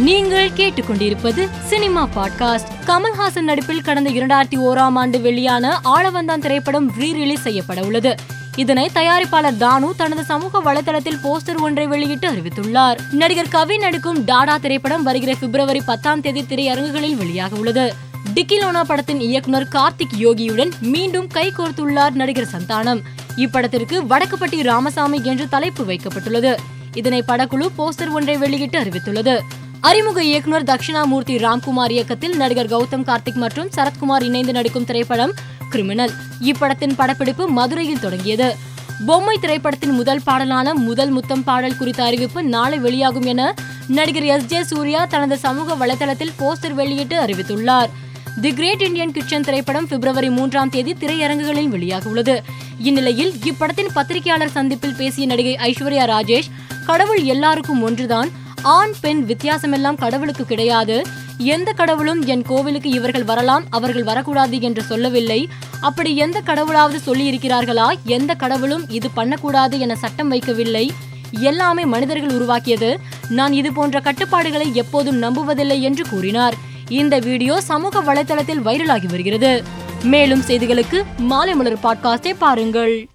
நீங்கள் கேட்டுக்கொண்டிருப்பது cinema podcast. Kamal Haasan நடிப்பில் கடந்த இரண்டாயிரத்தி ஓராம் ஆண்டு வெளியான ஆளவந்தான் திரைப்படம் ரீ ரிலீஸ் செய்யப்பட உள்ளது. இதனை தயாரிப்பாளர் தானு தனது சமூக வலைதளத்தில் போஸ்டர் ஒன்றை வெளியிட்டு அறிவித்துள்ளார். நடிகர் கவி நடிக்கும் டாடா திரைப்படம் வருகிற பிப்ரவரி பத்தாம் தேதி திரையரங்குகளில் வெளியாக உள்ளது. டிக்கிலோனா படத்தின் இயக்குனர் கார்த்திக் யோகியுடன் மீண்டும் கை கோர்த்துள்ளார் நடிகர் சந்தானம். இப்படத்திற்கு வடக்குப்பட்டி ராமசாமி என்று தலைப்பு வைக்கப்பட்டுள்ளது. இதனை படக்குழு போஸ்டர் ஒன்றை வெளியிட்டு அறிவித்துள்ளது. அறிமுக இயக்குனர் தட்சிணாமூர்த்தி ராம்குமார் இயக்கத்தில் நடிகர் கௌதம் கார்த்திக் மற்றும் சரத்குமார் இணைந்து நடிக்கும் திரைப்படம் கிரிமினல். இப்படத்தின் படப்பிடிப்பு மதுரையில் தொடங்கியது. பொம்மை திரைப்படத்தின் முதல் பாடலான முதல் முத்தம் பாடல் குறித்த அறிவிப்பு நாளை வெளியாகும் என நடிகர் எஸ். ஜே. சூர்யா தனது சமூக வலைதளத்தில் போஸ்டர் வெளியிட்டு அறிவித்துள்ளார். தி கிரேட் இந்தியன் கிச்சன் திரைப்படம் பிப்ரவரி மூன்றாம் தேதி திரையரங்குகளில் வெளியாக உள்ளது இந்நிலையில் இப்படத்தின் பத்திரிகையாளர் சந்திப்பில் பேசிய நடிகை ஐஸ்வர்யா ராஜேஷ் கடவுள் எல்லாருக்கும் ஒன்றுதான் ஆண் பெண் வித்தியாசமெல்லாம் கடவுளுக்கு கிடையாது. எந்த கடவுளும் என் கோவிலுக்கு இவர்கள் வரலாம் அவர்கள் வரக்கூடாது என்று சொல்லவில்லை. அப்படி எந்த கடவுளாவது சொல்லி இருக்கிறார்களா எந்த கடவுளும் இது பண்ணக்கூடாது என சட்டம் வைக்கவில்லை. எல்லாமே மனிதர்கள் உருவாக்கியது. நான் இது போன்ற கட்டுப்பாடுகளை எப்போதும் நம்புவதில்லை என்று கூறினார். இந்த வீடியோ சமூக வலைதளத்தில் வைரலாகி வருகிறது. மேலும் செய்திகளுக்கு மாலை மலர் பாட்காஸ்டை பாருங்கள்.